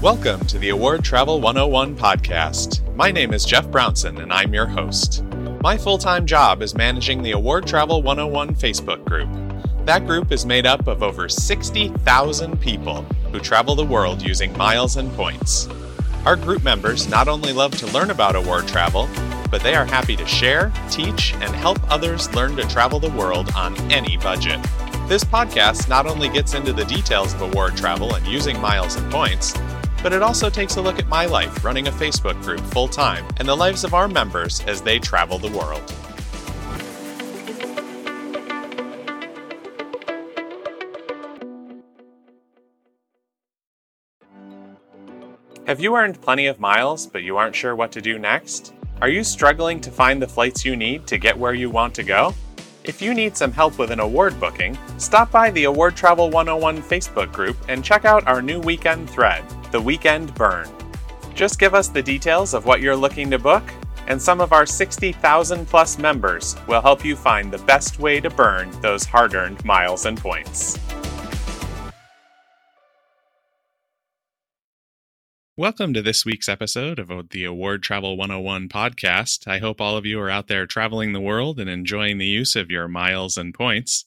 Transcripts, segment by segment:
Welcome to the Award Travel 101 podcast. My name is Jeff Brownson and I'm your host. My full time job is managing the Award Travel 101 Facebook group. That group is made up of over 60,000 people who travel the world using miles and points. Our group members not only love to learn about award travel, but they are happy to share, teach, and help others learn to travel the world on any budget. This podcast not only gets into the details of award travel and using miles and points, but it also takes a look at my life running a Facebook group full time and the lives of our members as they travel the world. Have you earned plenty of miles, but you aren't sure what to do next? Are you struggling to find the flights you need to get where you want to go? If you need some help with an award booking, stop by the Award Travel 101 Facebook group and check out our new weekend thread, The Weekend Burn. Just give us the details of what you're looking to book, and some of our 60,000 plus members will help you find the best way to burn those hard earned miles and points. Welcome to this week's episode of the Award Travel 101 podcast. I hope all of you are out there traveling the world and enjoying the use of your miles and points.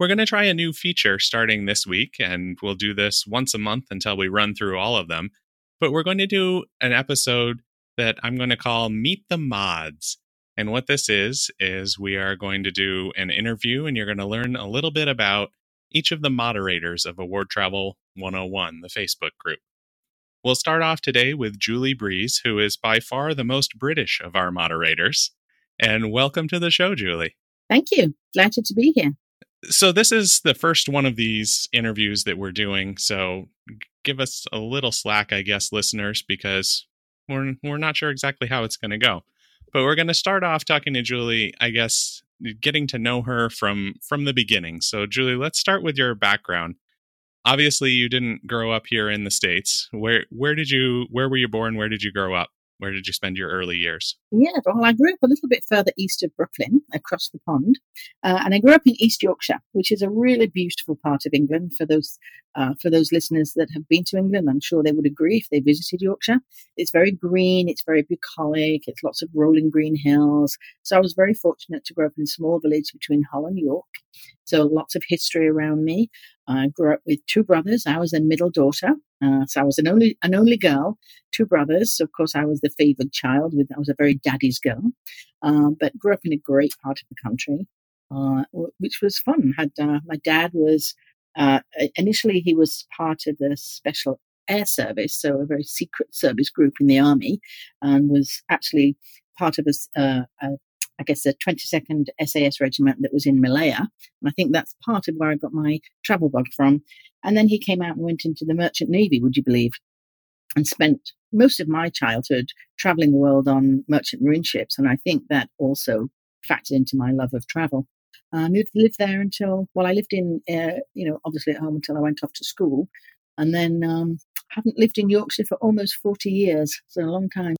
We're going to try a new feature starting this week, and we'll do this once a month until we run through all of them. But we're going to do an episode that I'm going to call Meet the Mods. And what this is, is we are going to do an interview, and you're going to learn a little bit about each of the moderators of Award Travel 101, the Facebook group. We'll start off today with Julie Breeze, who is by far the most British of our moderators. And welcome to the show, Julie. Thank you. Delighted to be here. So, this is the first one of these interviews that we're doing. So, give us a little slack, I guess, listeners, because we're, we're not sure exactly how it's going to go. But we're going to start off talking to Julie, I guess, getting to know her from from the beginning. So, Julie, let's start with your background obviously you didn't grow up here in the states. Where where did you where were you born? Where did you grow up? Where did you spend your early years? Yeah well i grew up a little bit further east of brooklyn across the pond uh, and i grew up in east yorkshire which is a really beautiful part of england for those uh, for those listeners that have been to england. I'm sure they would agree if they visited yorkshire. It's very green it's very bucolic it's lots of rolling green hills. So i was very fortunate to grow up in a small village between hull and york. So lots of history around me. I grew up with two brothers. I was a middle daughter, uh, so I was an only an only girl. Two brothers. So of course, I was the favoured child. With I was a very daddy's girl, uh, but grew up in a great part of the country, uh, which was fun. Had uh, my dad was uh, initially he was part of the special air service, so a very secret service group in the army, and was actually part of a, uh, a I guess, the 22nd SAS regiment that was in Malaya. And I think that's part of where I got my travel bug from. And then he came out and went into the Merchant Navy, would you believe? And spent most of my childhood traveling the world on merchant marine ships. And I think that also factored into my love of travel. I moved, lived there until, well, I lived in, uh, you know, obviously at home until I went off to school. And then um, haven't lived in Yorkshire for almost 40 years. So a long time.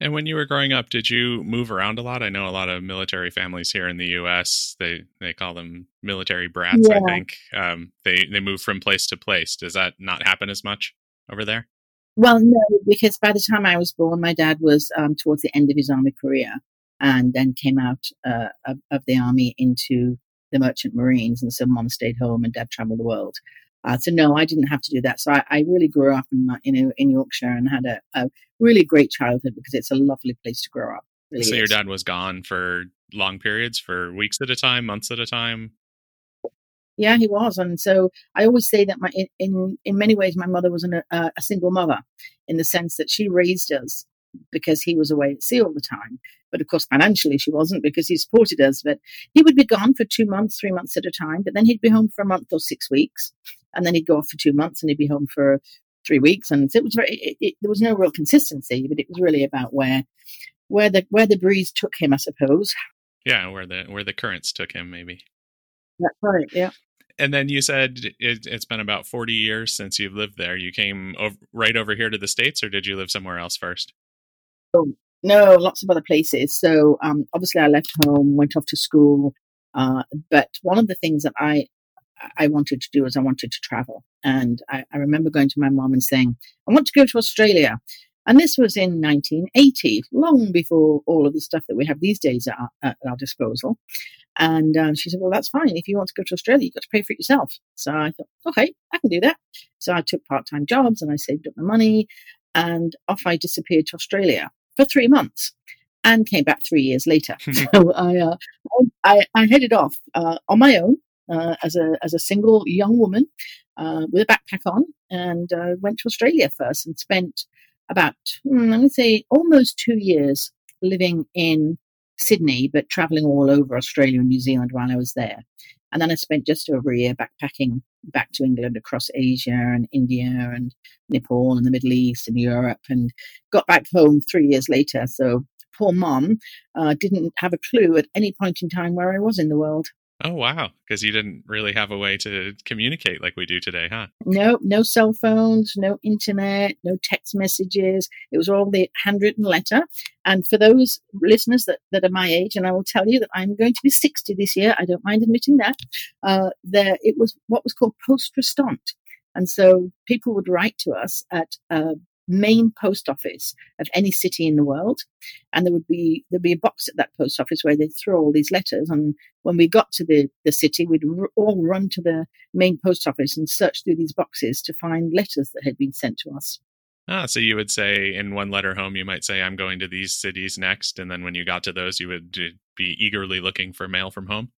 And when you were growing up, did you move around a lot? I know a lot of military families here in the U.S. They they call them military brats. Yeah. I think um, they they move from place to place. Does that not happen as much over there? Well, no, because by the time I was born, my dad was um, towards the end of his army career, and then came out uh, of, of, the army into the merchant marines, and so mom stayed home and dad traveled the world. Uh, so no, I didn't have to do that. So I, I really grew up in, in, in Yorkshire and had a, a, really great childhood because it's a lovely place to grow up. Really so is. your dad was gone for long periods, for weeks at a time, months at a time. Yeah, he was, and so I always say that my in in, many ways my mother was an, a, a single mother, in the sense that she raised us because he was away at sea all the time. But of course, financially, she wasn't because he supported us. But he would be gone for two months, three months at a time. But then he'd be home for a month or six weeks, and then he'd go off for two months, and he'd be home for three weeks. And it was very, it, it, there was no real consistency, but it was really about where, where the where the breeze took him, I suppose. Yeah, where the where the currents took him, maybe. That's right. Yeah. And then you said it, has been about forty years since you've lived there. You came over, right over here to the states, or did you live somewhere else first? Oh, no, lots of other places. So um, obviously, I left home, went off to school. Uh, but one of the things that I I wanted to do is I wanted to travel. And I, I remember going to my mom and saying, I want to go to Australia. And this was in 1980, long before all of the stuff that we have these days at our, at our disposal. And um, she said, Well, that's fine. If you want to go to Australia, you've got to pay for it yourself. So I thought, Okay, I can do that. So I took part time jobs and I saved up my money and off I disappeared to Australia for three months and came back three years later. so I, uh, I, I, headed off uh, on my own uh, as a as a single young woman uh, with a backpack on, and uh, went to Australia first and spent about hmm, let me say almost two years living in Sydney, but traveling all over Australia and New Zealand while I was there. And then I spent just over a year backpacking back to England across Asia and India and Nepal and the Middle East and Europe and got back home three years later. So poor mom uh, didn't have a clue at any point in time where I was in the world. Oh wow! Because you didn't really have a way to communicate like we do today, huh? No, no cell phones, no internet, no text messages. It was all the handwritten letter. And for those listeners that, that are my age, and I will tell you that I'm going to be 60 this year. I don't mind admitting that. Uh, there, it was what was called poste restante. And so people would write to us at uh, main post office of any city in the world. And there would be there'd be a box at that post office where they'd throw all these letters. And when we got to the, the city, we'd r- all run to the main post office and search through these boxes to find letters that had been sent to us. Ah, so you would say in one letter home, you might say, I'm going to these cities next. And then when you got to those, you would be eagerly looking for mail from home?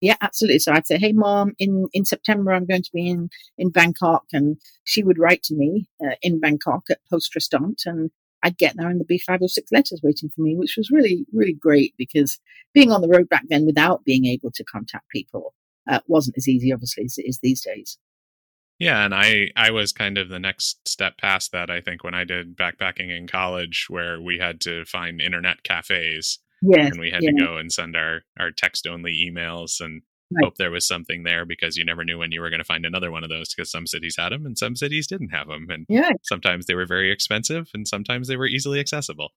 Yeah, absolutely. So I'd say, "Hey, mom, in in September I'm going to be in in Bangkok," and she would write to me uh, in Bangkok at Poste Restante, and I'd get there and there'd be five or six letters waiting for me, which was really really great because being on the road back then without being able to contact people uh, wasn't as easy, obviously, as it is these days. Yeah, and I I was kind of the next step past that. I think when I did backpacking in college, where we had to find internet cafes Yes, and we had yeah. to go and send our our text only emails and Right. hope there was something there because you never knew when you were going to find another one of those because some cities had them and some cities didn't have them and Yeah, sometimes they were very expensive and sometimes they were easily accessible.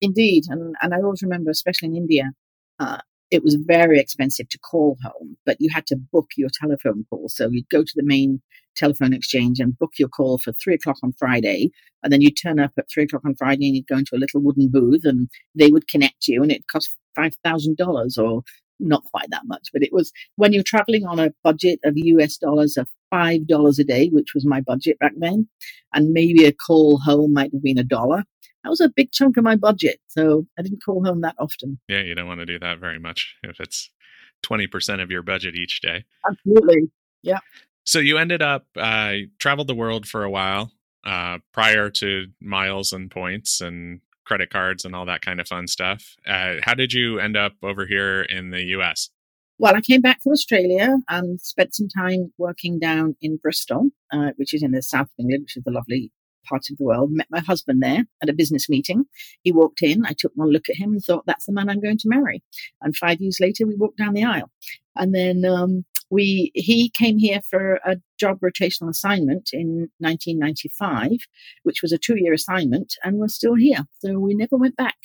indeed. And and I always remember, especially in India, uh, it was very expensive to call home, but you had to book your telephone call. So you'd go to the main telephone exchange and book your call for three o'clock on Friday, and then you'd turn up at three o'clock on Friday and you'd go into a little wooden booth, and they would connect you, and it cost five thousand dollars or not quite that much, but it was when you're traveling on a budget of US dollars of five dollars a day, which was my budget back then, and maybe a call home might have been a dollar. That was a big chunk of my budget, so I didn't call home that often. Yeah, you don't want to do that very much if it's 20% of your budget each day. Absolutely. So you ended up uh, traveled the world for a while uh, prior to miles and points and credit cards and all that kind of fun stuff. Uh, how did you end up over here in the U.S.? Well, I came back from Australia and spent some time working down in Bristol, uh, which is in the south of England, which is the lovely part of the world. Met my husband there at a business meeting. He walked in. I took one look at him and thought, that's the man I'm going to marry. And five years later, we walked down the aisle. And then um, we he came here for a job rotational assignment in 1995, which was a two year assignment, and we're still here. So we never went back.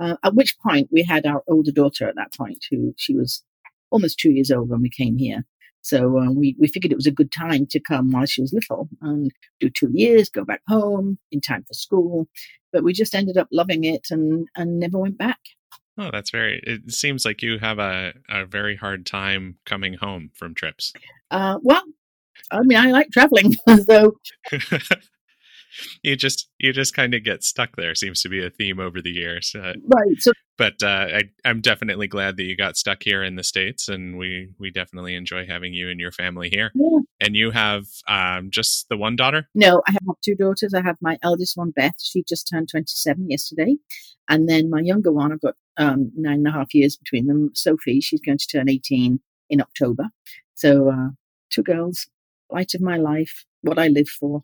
Uh, at which point we had our older daughter at that point, who she was almost two years old when we came here. So uh, we, we figured it was a good time to come while she was little and do two years, go back home in time for school. But we just ended up loving it and, and never went back. Oh, that's very. It seems like you have a, a very hard time coming home from trips. Uh, well, I mean, I like traveling, so you just you just kind of get stuck there. Seems to be a theme over the years. Uh, right. So but uh, I, I'm definitely glad that you got stuck here in the states, and we we definitely enjoy having you and your family here. yeah. And you have um, just the one daughter. no, I have two daughters. I have my eldest one, Beth. She just turned 27 yesterday. And then my younger one, I've got um, nine and a half years between them. Sophie, she's going to turn 18 in October. So uh, two girls, light of my life, what I live for.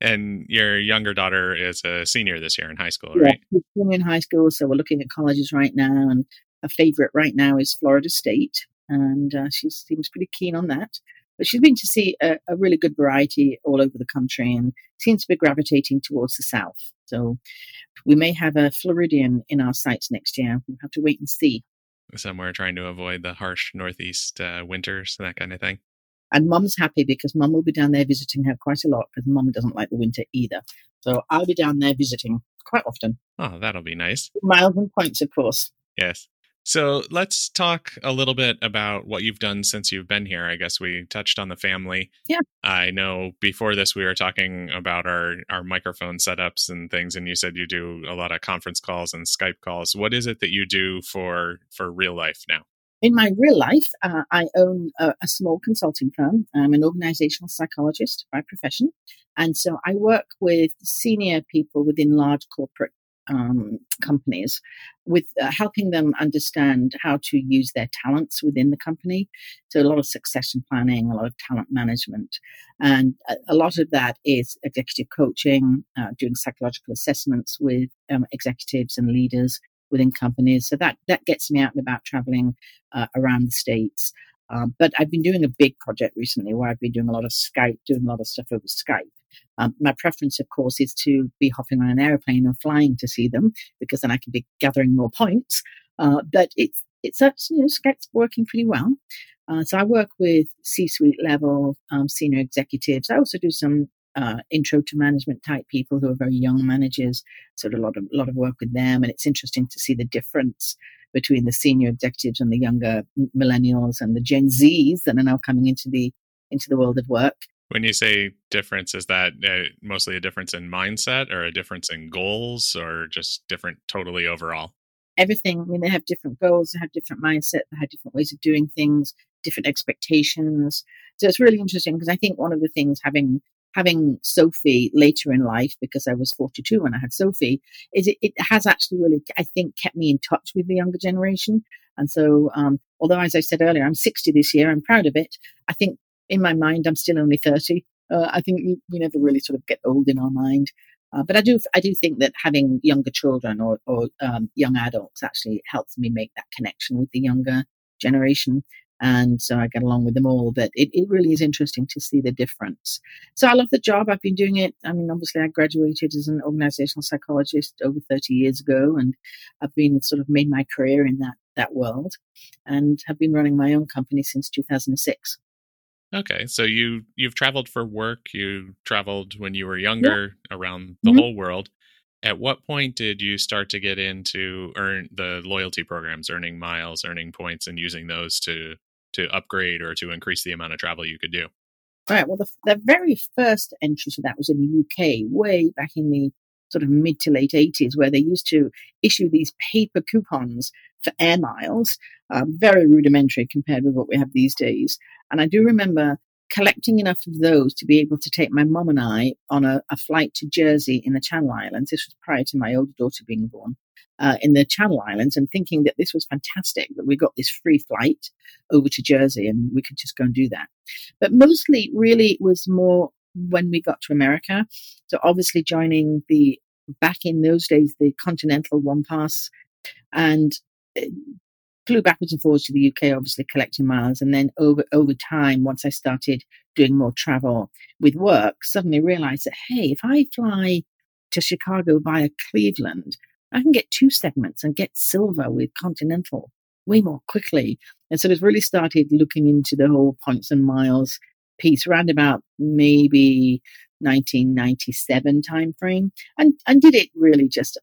And your younger daughter is a senior this year in high school, Yeah, right? she's still in high school, so we're looking at colleges right now. And her favorite right now is Florida State, and uh, she seems pretty keen on that. But she's been to see a, a really good variety all over the country and seems to be gravitating towards the south. So we may have a Floridian in our sights next year. We'll have to wait and see. Somewhere trying to avoid the harsh northeast uh, winters, that kind of thing. And mum's happy because mum will be down there visiting her quite a lot because mum doesn't like the winter either. So I'll be down there visiting quite often. Oh, that'll be nice. Miles and points, of course. Yes. So let's talk a little bit about what you've done since you've been here. I guess we touched on the family. Yeah. I know before this we were talking about our our microphone setups and things, and you said you do a lot of conference calls and Skype calls. What is it that you do for for real life now? In my real life, uh, I own a, a, small consulting firm. I'm an organizational psychologist by profession. And so I work with senior people within large corporate um, companies with uh, helping them understand how to use their talents within the company. So, a lot of succession planning, a lot of talent management. And a, a lot of that is executive coaching, uh, doing psychological assessments with um, executives and leaders within companies. So, that, that gets me out and about traveling uh, around the States. Um, but I've been doing a big project recently where I've been doing a lot of Skype, doing a lot of stuff over Skype. Um, my preference, of course, is to be hopping on an airplane and flying to see them because then I can be gathering more points. Uh, but it's it's actually you know, Skype's working pretty well. Uh, so I work with C-suite level um, senior executives. I also do some uh, intro to management type people who are very young managers. So a lot of a lot of work with them, and it's interesting to see the difference between the senior executives and the younger millennials and the Gen Zs that are now coming into the into the world of work. When you say difference, is that uh, mostly a difference in mindset or a difference in goals or just different totally overall? Everything. I mean, they have different goals, they have different mindset, they have different ways of doing things, different expectations. So it's really interesting because I think one of the things having having Sophie later in life, because I was 42 when I had Sophie, is it, it has actually really, I think, kept me in touch with the younger generation. And so, um, although, as I said earlier, I'm 60 this year, I'm proud of it. I think in my mind, I'm still only 30. Uh, I think we, we never really sort of get old in our mind. Uh, but I do, I do think that having younger children or, or um, young adults actually helps me make that connection with the younger generation. And so I get along with them all. But it, it really is interesting to see the difference. So I love the job. I've been doing it. I mean, obviously, I graduated as an organizational psychologist over 30 years ago, and I've been sort of made my career in that that world, and have been running my own company since 2006. Okay, so you you've traveled for work. You traveled when you were younger yeah. around the mm-hmm. whole world. At what point did you start to get into earn the loyalty programs, earning miles, earning points, and using those to to upgrade or to increase the amount of travel you could do? Right. Well, the, the very first entry to that was in the UK, way back in the sort of mid to late 80s, where they used to issue these paper coupons for air miles, um, very rudimentary compared with what we have these days. And I do remember collecting enough of those to be able to take my mum and I on a, a, flight to Jersey in the Channel Islands. This was prior to my older daughter being born. Uh, in the Channel Islands, and thinking that this was fantastic that we got this free flight over to Jersey and we could just go and do that. But mostly, really, it was more when we got to America. So, obviously, joining the back in those days, the Continental One Pass, and uh, flew backwards and forwards to the UK, obviously collecting miles. And then over over time, once I started doing more travel with work, suddenly realized that hey, if I fly to Chicago via Cleveland, I can get two segments and get silver with Continental way more quickly. And so it's really started looking into the whole points and miles piece around about maybe 1997 timeframe and, and did it really just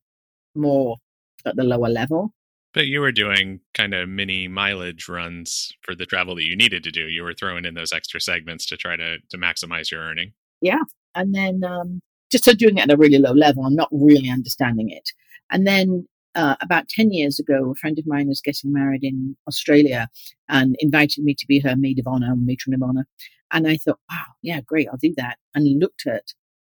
more at the lower level. But you were doing kind of mini mileage runs for the travel that you needed to do. You were throwing in those extra segments to try to to maximize your earning. Yeah, and then um, just so doing it at a really low level and not really understanding it. And then uh, about 10 years ago, a friend of mine was getting married in Australia and invited me to be her maid of honor, matron of honor. And I thought, wow, yeah, great, I'll do that. And looked at,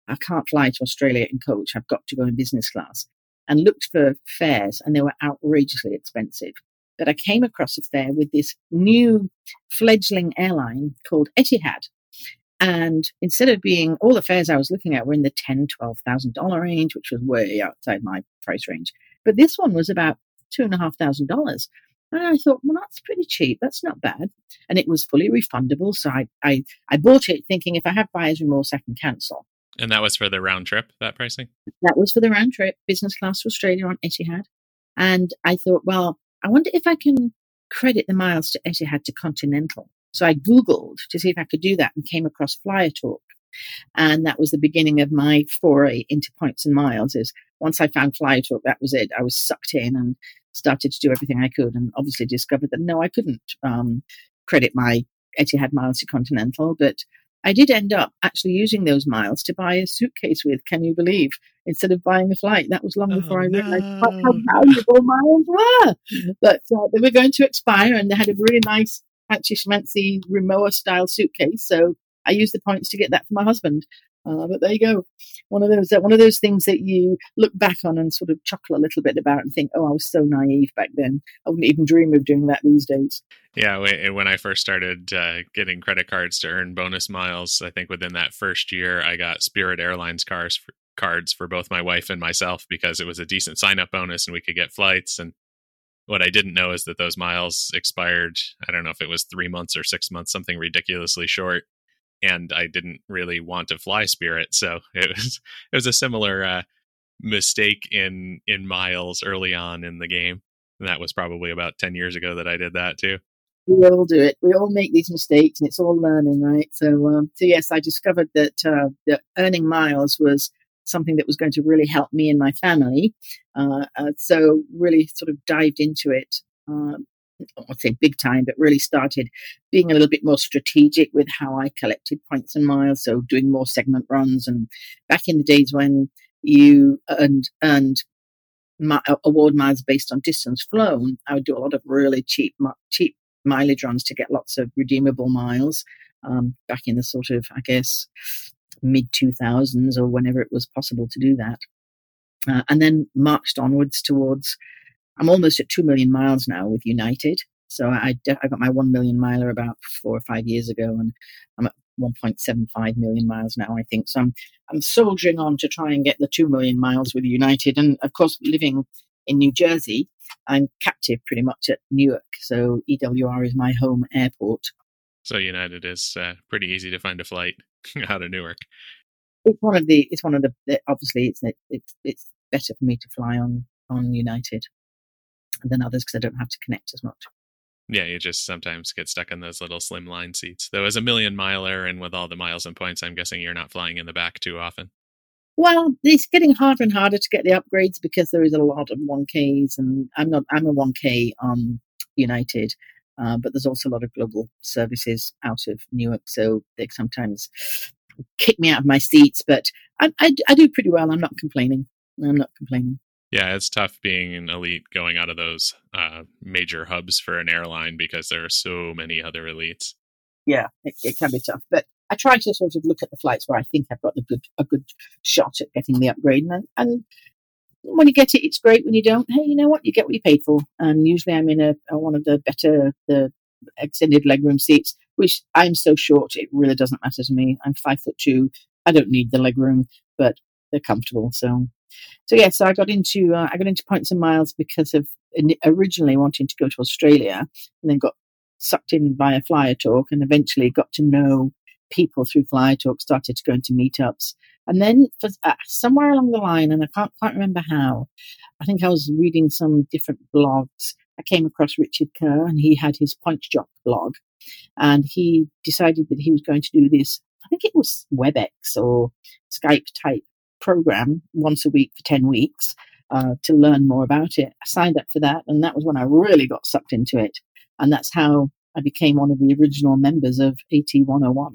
I can't fly to Australia in coach. I've got to go in business class and looked for fares and they were outrageously expensive. But I came across a fare with this new fledgling airline called Etihad. And instead of being all the fares I was looking at were in the ten, twelve thousand dollar range, which was way outside my price range. But this one was about two and a half thousand dollars. And I thought, well, that's pretty cheap. That's not bad. And it was fully refundable. So I, I, I bought it thinking if I have buyer's remorse, I can cancel. And that was for the round trip, that pricing? That was for the round trip, business class to Australia on Etihad. And I thought, well, I wonder if I can credit the miles to Etihad to Continental. So I Googled to see if I could do that and came across Flyer Talk. And that was the beginning of my foray into points and miles. Is once I found Flyer Talk, that was it. I was sucked in and started to do everything I could, and obviously discovered that no, I couldn't um, credit my Etihad miles to Continental, but I did end up actually using those miles to buy a suitcase with. Can you believe? Instead of buying a flight, that was long Oh, before I realized no. how how valuable miles were. But uh, they were going to expire, and they had a really nice, fancy schmancy Rimowa style suitcase. So I used the points to get that for my husband. Uh, but there you go, one of those uh, one of those things that you look back on and sort of chuckle a little bit about and think, oh, I was so naive back then. I wouldn't even dream of doing that these days. Yeah, when I first started uh, getting credit cards to earn bonus miles, I think within that first year, I got Spirit Airlines cars for, cards for both my wife and myself because it was a decent sign up bonus and we could get flights. And what I didn't know is that those miles expired. I don't know if it was three months or six months, something ridiculously short. And I didn't really want to fly Spirit, so it was it was a similar uh, mistake in in miles early on in the game. And that was probably about ten years ago that I did that too. we all do it. We all make these mistakes, and it's all learning, right? So, um, so yes, I discovered that uh, that earning miles was something that was going to really help me and my family. Uh, uh, so, really sort of dived into it. Um, I won't say big time, but really started being a little bit more strategic with how I collected points and miles. So, doing more segment runs, and back in the days when you earned earned mi- award miles based on distance flown, I would do a lot of really cheap cheap mileage runs to get lots of redeemable miles um, back in the sort of, I guess, mid 2000s or whenever it was possible to do that. Uh, and then marched onwards towards, I'm almost at 2 million miles now with United. So I, I got my 1 million miler about four or five years ago, and I'm at 1.75 million miles now, I think. So I'm, I'm soldiering on to try and get the 2 million miles with United. And of course, living in New Jersey, I'm captive pretty much at Newark. So EWR is my home airport. So United is uh, pretty easy to find a flight out of Newark. It's one of the. It's one of the- Obviously, it's it's it's better for me to fly on on United than others because I don't have to connect as much. Yeah, you just sometimes get stuck in those little slim line seats. Though as a million miler and with all the miles and points, I'm guessing you're not flying in the back too often. Well, it's getting harder and harder to get the upgrades because there is a lot of 1Ks, and I'm not. I'm a 1K on United, uh, but there's also a lot of global services out of Newark, so they sometimes kick me out of my seats. But I, I, I do pretty well. I'm not complaining. I'm not complaining. Yeah, it's tough being an elite going out of those uh, major hubs for an airline because there are so many other elites. yeah, it, it can be tough. But I try to sort of look at the flights where I think I've got a good a good shot at getting the upgrade, and and when you get it, it's great. When you don't, hey, you know what? You get what you paid for. And usually, I'm in a, a one of the better the extended legroom seats, which I'm so short, it really doesn't matter to me. I'm five foot two. I don't need the legroom, but they're comfortable. So, so yeah. So I got into uh, I got into points and miles because of originally wanting to go to Australia, and then got sucked in by a flyer talk, and eventually got to know people through flyer talk. Started to go into meetups, and then for uh, somewhere along the line, and I can't quite remember how. I think I was reading some different blogs. I came across Richard Kerr, and he had his Point Jock blog, and he decided that he was going to do this. I think it was WebEx or Skype type program once a week for 10 weeks uh, to learn more about it. I signed up for that, and that was when I really got sucked into it. And that's how I became one of the original members of AT101.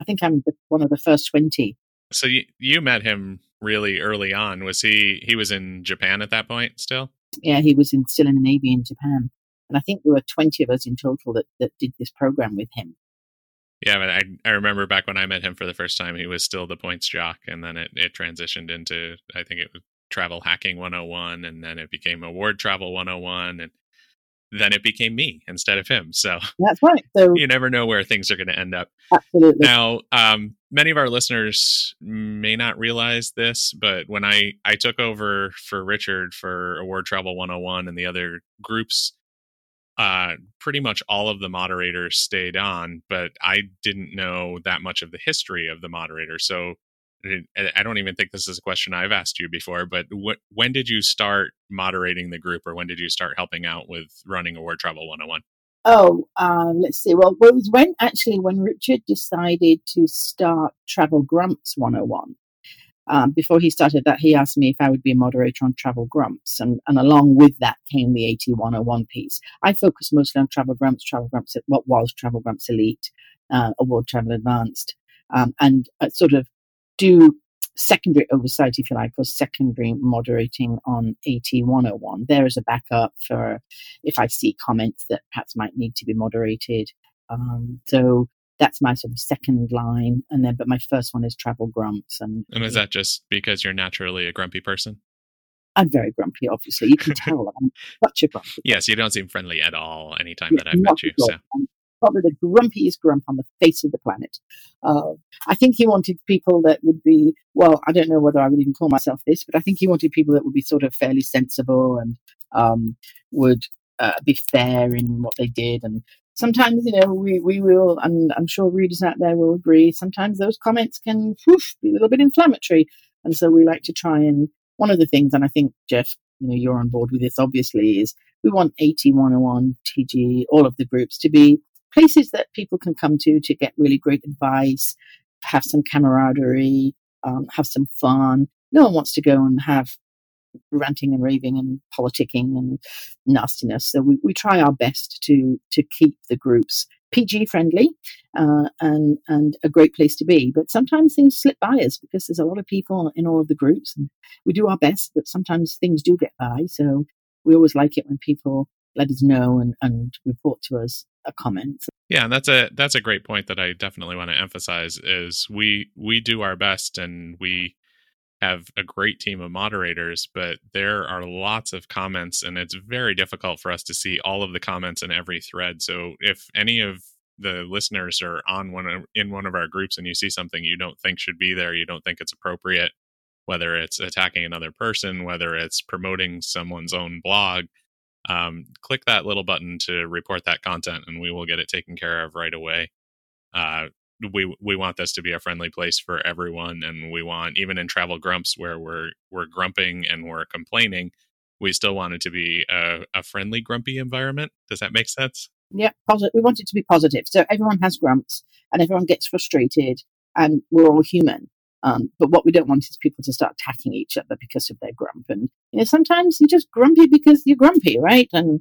I think I'm the, one of the first 20. So you you met him really early on. Was he he was in Japan at that point still? Yeah, he was in, still in the Navy in Japan. And I think there were 20 of us in total that, that did this program with him. Yeah, but I I remember back when I met him for the first time, he was still the points jock, and then it, it transitioned into I think it was travel hacking 101, and then it became award travel 101, and then it became me instead of him. So That's right. So, you never know where things are going to end up. absolutely. Now, um, many of our listeners may not realize this, but when I, I took over for Richard for Award Travel 101 and the other groups, uh, pretty much all of the moderators stayed on, but I didn't know that much of the history of the moderator. So I don't even think this is a question I've asked you before, but wh- when did you start moderating the group or when did you start helping out with running Award Travel 101? Oh, um, let's see. Well, it was when actually when Richard decided to start Travel Grumps 101. Um, before he started that, he asked me if I would be a moderator on Travel Grumps, and, and along with that came the AT 101 piece. I focus mostly on Travel Grumps, Travel Grumps, what was Travel Grumps Elite, uh, Award Travel Advanced, um, and uh, sort of do secondary oversight, if you like, or secondary moderating on AT 101. There is a backup for if I see comments that perhaps might need to be moderated. Um, so that's my sort of second line. And then, but my first one is Travel Grumps. And, and is that just because you're naturally a grumpy person? I'm very grumpy, obviously. You can tell I'm such a grumpy. Yes, you don't seem friendly at all anytime yeah, that I've met you. So probably the grumpiest grump on the face of the planet. Uh, I think he wanted people that would be, well, I don't know whether I would even call myself this, but I think he wanted people that would be sort of fairly sensible and um, would uh, be fair in what they did. And sometimes, you know, we, we will, and I'm sure readers out there will agree, sometimes those comments can whoosh, be a little bit inflammatory. And so we like to try and, one of the things, and I think, Jeff, you know, you're on board with this, obviously, is we want AT101, TG, all of the groups to be places that people can come to to get really great advice, have some camaraderie, um, have some fun. No one wants to go and have ranting and raving and politicking and nastiness. So we, we try our best to to keep the groups PG friendly uh, and and a great place to be. But sometimes things slip by us because there's a lot of people in all of the groups, and we do our best. But sometimes things do get by. So we always like it when people let us know and, and report to us a comment. Yeah, that's a that's a great point that I definitely want to emphasize is we we do our best and we have a great team of moderators, but there are lots of comments and it's very difficult for us to see all of the comments in every thread. So if any of the listeners are on one of, in one of our groups and you see something you don't think should be there, you don't think it's appropriate, whether it's attacking another person, whether it's promoting someone's own blog, um, click that little button to report that content and we will get it taken care of right away. Uh, we we want this to be a friendly place for everyone and we want even in travel grumps where we're we're grumping and we're complaining we still want it to be a, a friendly grumpy environment does that make sense yeah positive we want it to be positive so everyone has grumps and everyone gets frustrated and we're all human um, but what we don't want is people to start attacking each other because of their grump. And you know, sometimes you're just grumpy because you're grumpy, right? And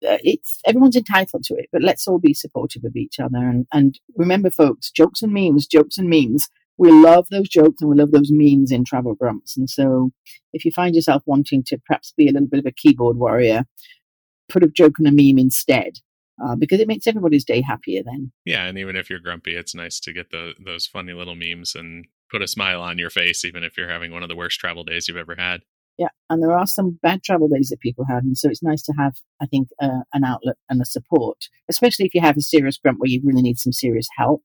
it's everyone's entitled to it. But let's all be supportive of each other. And and remember, folks, jokes and memes, jokes and memes. We love those jokes and we love those memes in Travel Grumps. And so, if you find yourself wanting to perhaps be a little bit of a keyboard warrior, put a joke and a meme instead. Uh, because it makes everybody's day happier then. Yeah, and even if you're grumpy, it's nice to get the those funny little memes and put a smile on your face, even if you're having one of the worst travel days you've ever had. Yeah, and there are some bad travel days that people have, and so it's nice to have, I think, uh, an outlet and a support, especially if you have a serious grump where you really need some serious help.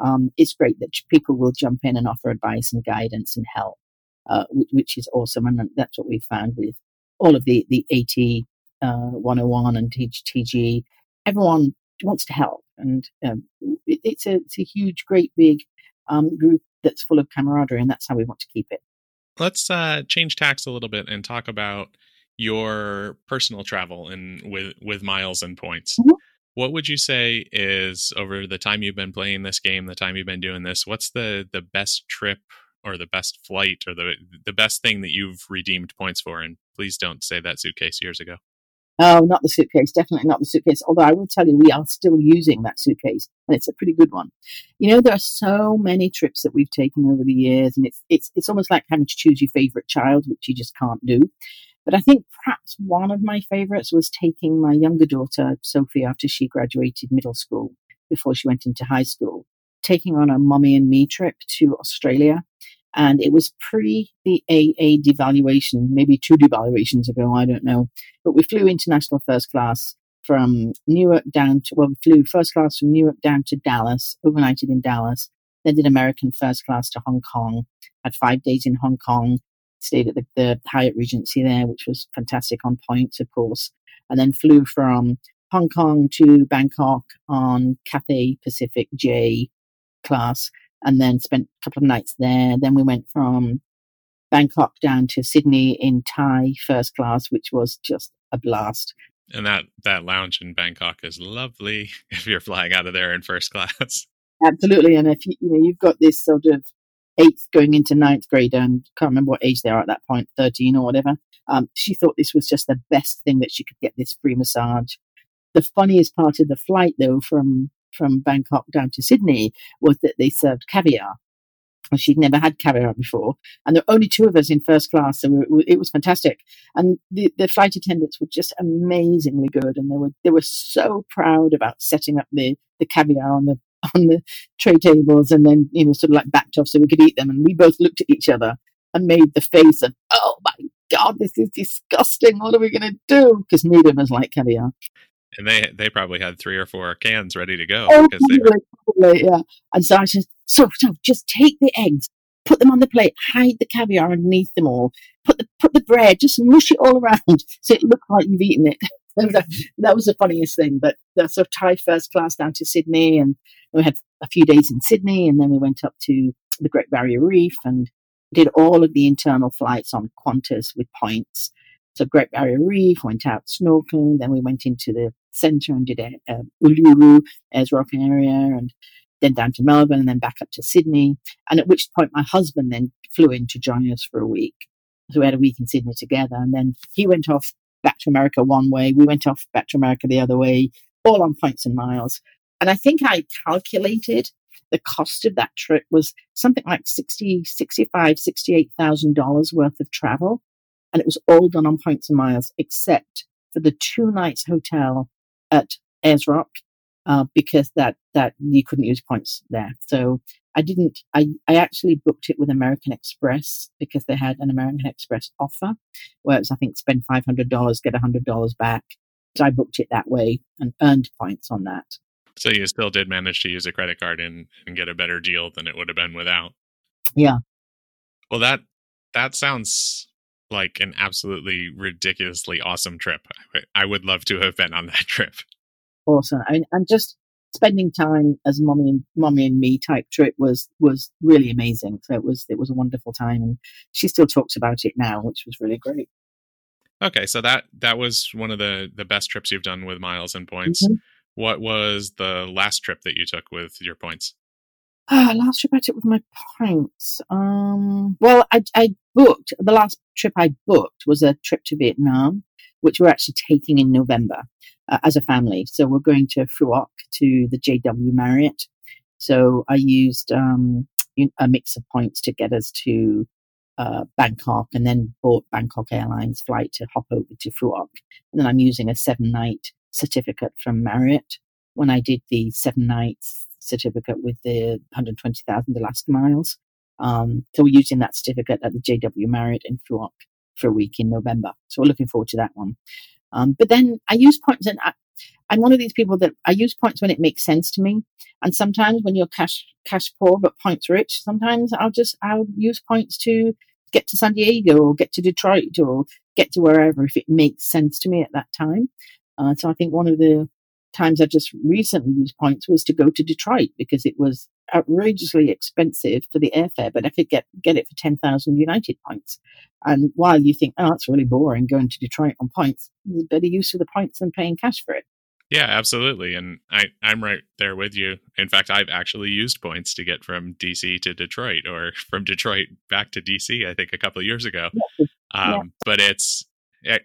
Um, it's great that people will jump in and offer advice and guidance and help, uh, which, which, is awesome, and that's what we found with all of the the AT uh, 101 and TG. Everyone wants to help, and um, it, it's a it's a huge, great, big um, group that's full of camaraderie, and that's how we want to keep it. Let's uh, change tacks a little bit and talk about your personal travel and with with miles and points. Mm-hmm. What would you say is over the time you've been playing this game, the time you've been doing this? What's the the best trip or the best flight or the the best thing that you've redeemed points for? And please don't say that suitcase years ago. Oh, not the suitcase. Definitely not the suitcase. Although I will tell you, we are still using that suitcase, and it's a pretty good one. You know, there are so many trips that we've taken over the years, and it's it's it's almost like having to choose your favorite child, which you just can't do. But I think perhaps one of my favorites was taking my younger daughter, Sophie, after she graduated middle school, before she went into high school, taking on a mommy and me trip to Australia and it was pre the AA devaluation, maybe two devaluations ago, I don't know. But we flew international first class from Newark down to, well, we flew first class from Newark down to Dallas, overnighted in Dallas, then did American first class to Hong Kong, had five days in Hong Kong, stayed at the, the Hyatt Regency there, which was fantastic on points, of course, and then flew from Hong Kong to Bangkok on Cathay Pacific J class and then spent a couple of nights there. Then we went from Bangkok down to Sydney in Thai first class, which was just a blast. And that that lounge in Bangkok is lovely if you're flying out of there in first class. Absolutely, and if you, you know you've got this sort of eighth going into ninth grade, and can't remember what age they are at that point, thirteen or whatever. Um, she thought this was just the best thing that she could get this free massage. The funniest part of the flight, though, from from Bangkok down to Sydney, was that they served caviar. She'd never had caviar before, and there were only two of us in first class, so it was fantastic. And the, the flight attendants were just amazingly good, and they were they were so proud about setting up the the caviar on the on the tray tables, and then you know sort of like backed off so we could eat them. And we both looked at each other and made the face of, "Oh my god, this is disgusting! What are we going to do?" Because neither of us like caviar and they they probably had three or four cans ready to go oh, because they were probably, yeah. And so I said, so, so just take the eggs, put them on the plate, hide the caviar underneath them all, put the put the bread, just mush it all around so it looks like you've eaten it. that, that was the funniest thing. But the sort of Thai first class down to Sydney, and we had a few days in Sydney, and then we went up to the Great Barrier Reef and did all of the internal flights on Qantas with points. So Great Barrier Reef, went out snorkeling, then we went into the centre and did a, a Uluru, Ayers Rock area, and then down to Melbourne and then back up to Sydney. And at which point my husband then flew in to join us for a week. So we had a week in Sydney together. And then he went off back to America one way. We went off back to America the other way, all on points and miles. And I think I calculated the cost of that trip was something like 60, 65, $68,000 worth of travel. And it was all done on points and miles, except for the two nights hotel at Ayers Rock uh, because that that you couldn't use points there. So I didn't. I I actually booked it with American Express because they had an American Express offer, where it's I think spend five hundred dollars get hundred dollars back. So I booked it that way and earned points on that. So you still did manage to use a credit card and, and get a better deal than it would have been without. Yeah. Well, that that sounds like an absolutely ridiculously awesome trip. I would love to have been on that trip. Awesome. I mean, and just spending time as mommy and mommy and me type trip was was really amazing. So it was it was a wonderful time, and she still talks about it now, which was really great. Okay, so that that was one of the the best trips you've done with miles and points. Mm-hmm. What was the last trip that you took with your points? Ah, last trip I took with my points. Um, well, I, I booked the last trip I booked was a trip to Vietnam, which we're actually taking in November uh, as a family. So we're going to Phu Quoc to the JW Marriott. So I used um, a mix of points to get us to uh, Bangkok, and then bought Bangkok Airlines flight to hop over to Phu Quoc. And then I'm using a seven night certificate from Marriott when I did the seven nights certificate with the 120,000 Alaska miles. Um, so we're using that certificate at the JW Marriott in Phu Quoc for a week in November. So we're looking forward to that one. Um, but then I use points, and I, I'm one of these people that I use points when it makes sense to me. And sometimes when you're cash cash poor but points rich, sometimes I'll just I'll use points to get to San Diego or get to Detroit or get to wherever if it makes sense to me at that time. Uh, so I think one of the times I just recently used points was to go to Detroit because it was outrageously expensive for the airfare, but I could get, get it for 10,000 United points. And while you think, oh, that's really boring going to Detroit on points, there's better use of the points than paying cash for it. Yeah, absolutely. And I, I'm right there with you. In fact, I've actually used points to get from DC to Detroit or from Detroit back to DC, I think a couple of years ago. Yeah. Um, yeah. But it's,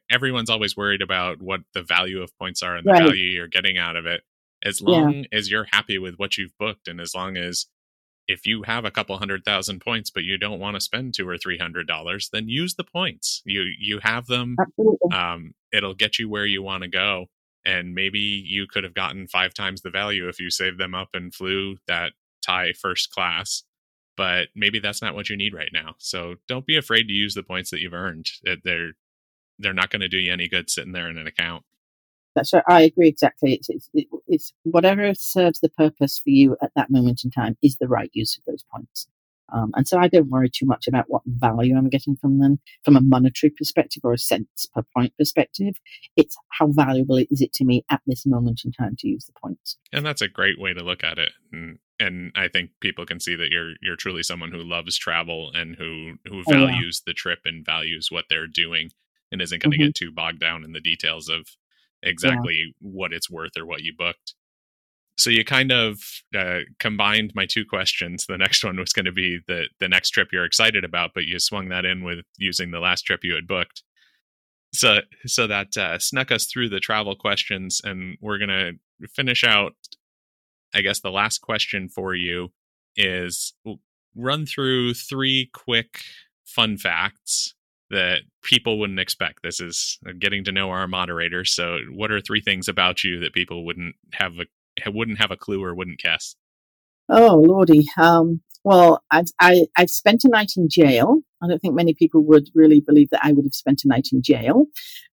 everyone's always worried about what the value of points are and the right. value you're getting out of it. As long yeah. as you're happy with what you've booked, and as long as if you have a couple hundred thousand points, but you don't want to spend two or three hundred dollars, then use the points. You you have them. Um, it'll get you where you want to go, and maybe you could have gotten five times the value if you saved them up and flew that Thai first class. But maybe that's not what you need right now. So don't be afraid to use the points that you've earned. They're they're not going to do you any good sitting there in an account. That's right. I agree exactly. It's, it's, it's whatever serves the purpose for you at that moment in time is the right use of those points. Um, and so I don't worry too much about what value I'm getting from them from a monetary perspective or a cents per point perspective. It's how valuable is it to me at this moment in time to use the points. And that's a great way to look at it. And, and I think people can see that you're you're truly someone who loves travel and who who values oh, yeah. the trip and values what they're doing and isn't going to mm-hmm. get too bogged down in the details of exactly yeah. what it's worth or what you booked. So you kind of uh, combined my two questions. The next one was going to be the the next trip you're excited about, but you swung that in with using the last trip you had booked. So so that uh, snuck us through the travel questions, and we're going to finish out. I guess the last question for you is run through three quick fun facts that people wouldn't expect. This is getting to know our moderator. So, what are three things about you that people wouldn't have a wouldn't have a clue or wouldn't guess? Oh, lordy. Um, well, I've, I, I've spent a night in jail. I don't think many people would really believe that I would have spent a night in jail,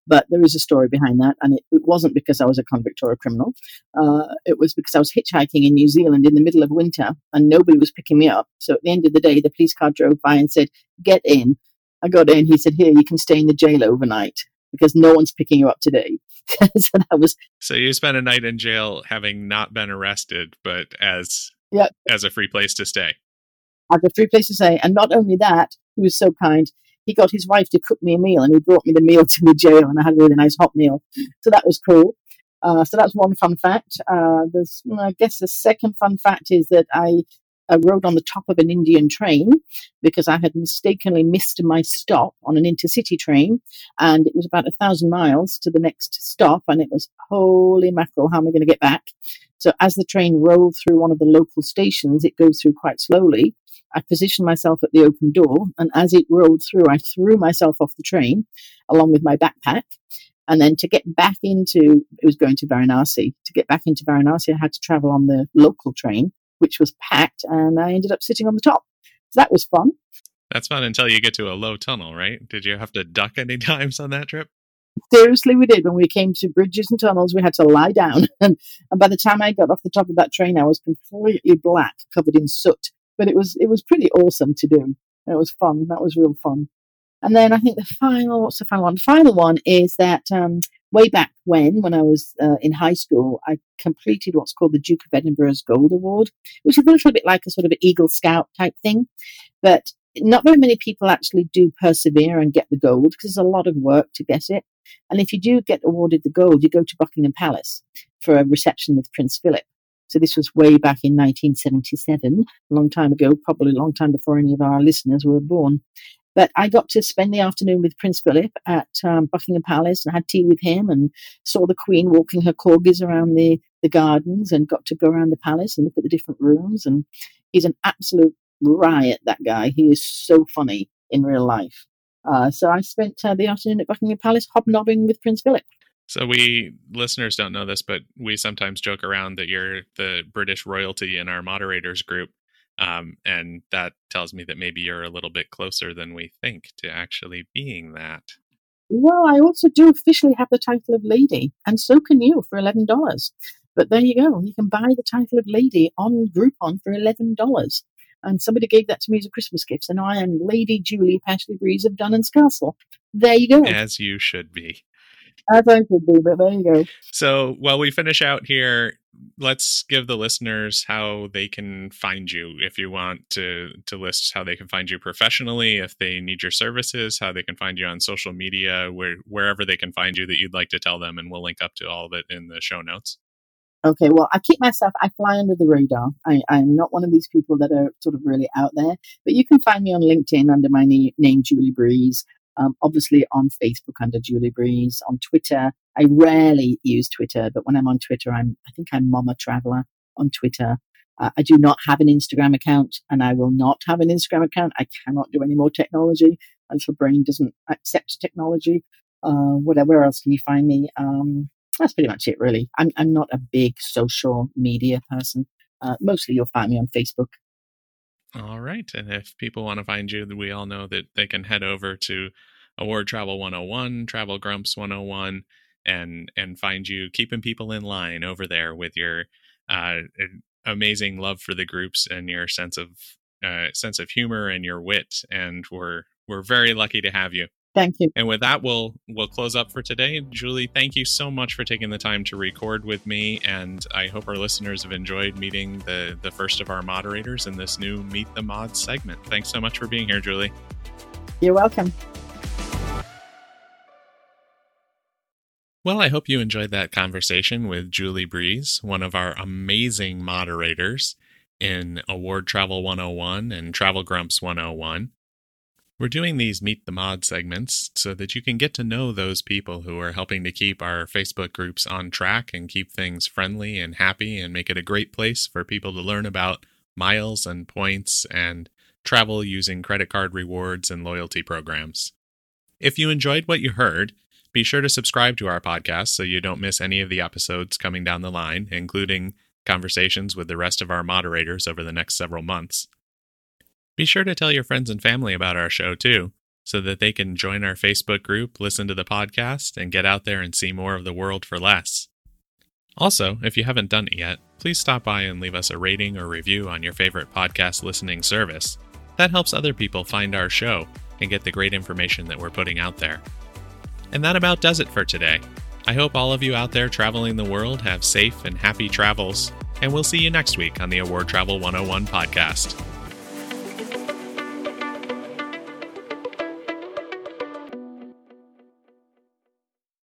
but there is a story behind that, and it, it wasn't because I was a convict or a criminal. Uh, it was because I was hitchhiking in New Zealand in the middle of winter, and nobody was picking me up. So at the end of the day, the police car drove by and said, "Get in." I got in. He said, "Here, you can stay in the jail overnight because no one's picking you up today." so that was. So you spent a night in jail, having not been arrested, but as yep. as a free place to stay had a free place to stay. And not only that, he was so kind. He got his wife to cook me a meal, and he brought me the meal to the jail, and I had a really nice hot meal. So that was cool. Uh, so that's one fun fact. Uh, there's, I guess, the second fun fact is that I, I rode on the top of an Indian train because I had mistakenly missed my stop on an intercity train, and it was about a thousand miles to the next stop, and it was holy mackerel, how am I going to get back? So as the train rolled through one of the local stations, it goes through quite slowly. I positioned myself at the open door, and as it rolled through, I threw myself off the train along with my backpack. And then to get back into, it was going to Varanasi. To get back into Varanasi, I had to travel on the local train, which was packed, and I ended up sitting on the top. So that was fun. That's fun until you get to a low tunnel, right? Did you have to duck any times on that trip? Seriously, we did. When we came to bridges and tunnels, we had to lie down. and, and by the time I got off the top of that train, I was completely black, covered in soot but it was it was pretty awesome to do. It was fun. That was real fun. And then I think the final, what's the final one? The final one is that um, way back when, when I was uh, in high school, I completed what's called the Duke of Edinburgh's Gold Award, which is a little bit like a sort of an Eagle Scout type thing. But not very many people actually do persevere and get the gold because there's a lot of work to get it. And if you do get awarded the gold, you go to Buckingham Palace for a reception with Prince Philip. So this was way back in 1977, a long time ago, probably a long time before any of our listeners were born. But I got to spend the afternoon with Prince Philip at um, Buckingham Palace and had tea with him and saw the Queen walking her corgis around the, the gardens and got to go around the palace and look at the different rooms. And he's an absolute riot, that guy. He is so funny in real life. Uh, so I spent uh, the afternoon at Buckingham Palace hobnobbing with Prince Philip. So we listeners don't know this, but we sometimes joke around that you're the British royalty in our moderators group. Um, and that tells me that maybe you're a little bit closer than we think to actually being that. Well, I also do officially have the title of lady, and so can you for eleven dollars. But there you go, you can buy the title of lady on Groupon for eleven dollars. And somebody gave that to me as a Christmas gift, and I am Lady Julie Pashley Breeze of Dunans Castle. There you go. As you should be. As I should be, but there you go. So while we finish out here, let's give the listeners how they can find you if you want to to list how they can find you professionally if they need your services how they can find you on social media where wherever they can find you that you'd like to tell them and we'll link up to all of it in the show notes okay well i keep myself i fly under the radar I, i'm not one of these people that are sort of really out there but you can find me on linkedin under my name julie breeze um, obviously on Facebook under Julie Breeze, on Twitter. I rarely use Twitter, but when I'm on Twitter, I'm I think I'm Mama Traveler on Twitter. Uh, I do not have an Instagram account, and I will not have an Instagram account. I cannot do any more technology. My little brain doesn't accept technology. Uh, whatever else can you find me? Um, that's pretty much it, really. I'm I'm not a big social media person. Uh, mostly, you'll find me on Facebook. All right. And if people want to find you, we all know that they can head over to Award Travel 101, Travel Grumps 101, and and find you keeping people in line over there with your uh, amazing love for the groups and your sense of uh, sense of humor and your wit. And we're we're very lucky to have you. Thank you. And with that, we'll we'll close up for today. Julie, thank you so much for taking the time to record with me, and I hope our listeners have enjoyed meeting the the first of our moderators in this new Meet the Mods segment. Thanks so much for being here, Julie. You're welcome. Well, I hope you enjoyed that conversation with Julie Breeze, one of our amazing moderators in Award Travel 101 and Travel Grumps 101. We're doing these Meet the Mod segments so that you can get to know those people who are helping to keep our Facebook groups on track and keep things friendly and happy and make it a great place for people to learn about miles and points and travel using credit card rewards and loyalty programs. If you enjoyed what you heard, be sure to subscribe to our podcast so you don't miss any of the episodes coming down the line, including conversations with the rest of our moderators over the next several months. Be sure to tell your friends and family about our show too, so that they can join our Facebook group, listen to the podcast, and get out there and see more of the world for less. Also, if you haven't done it yet, please stop by and leave us a rating or review on your favorite podcast listening service. That helps other people find our show and get the great information that we're putting out there. And that about does it for today. I hope all of you out there traveling the world have safe and happy travels, and we'll see you next week on the Award Travel 101 podcast.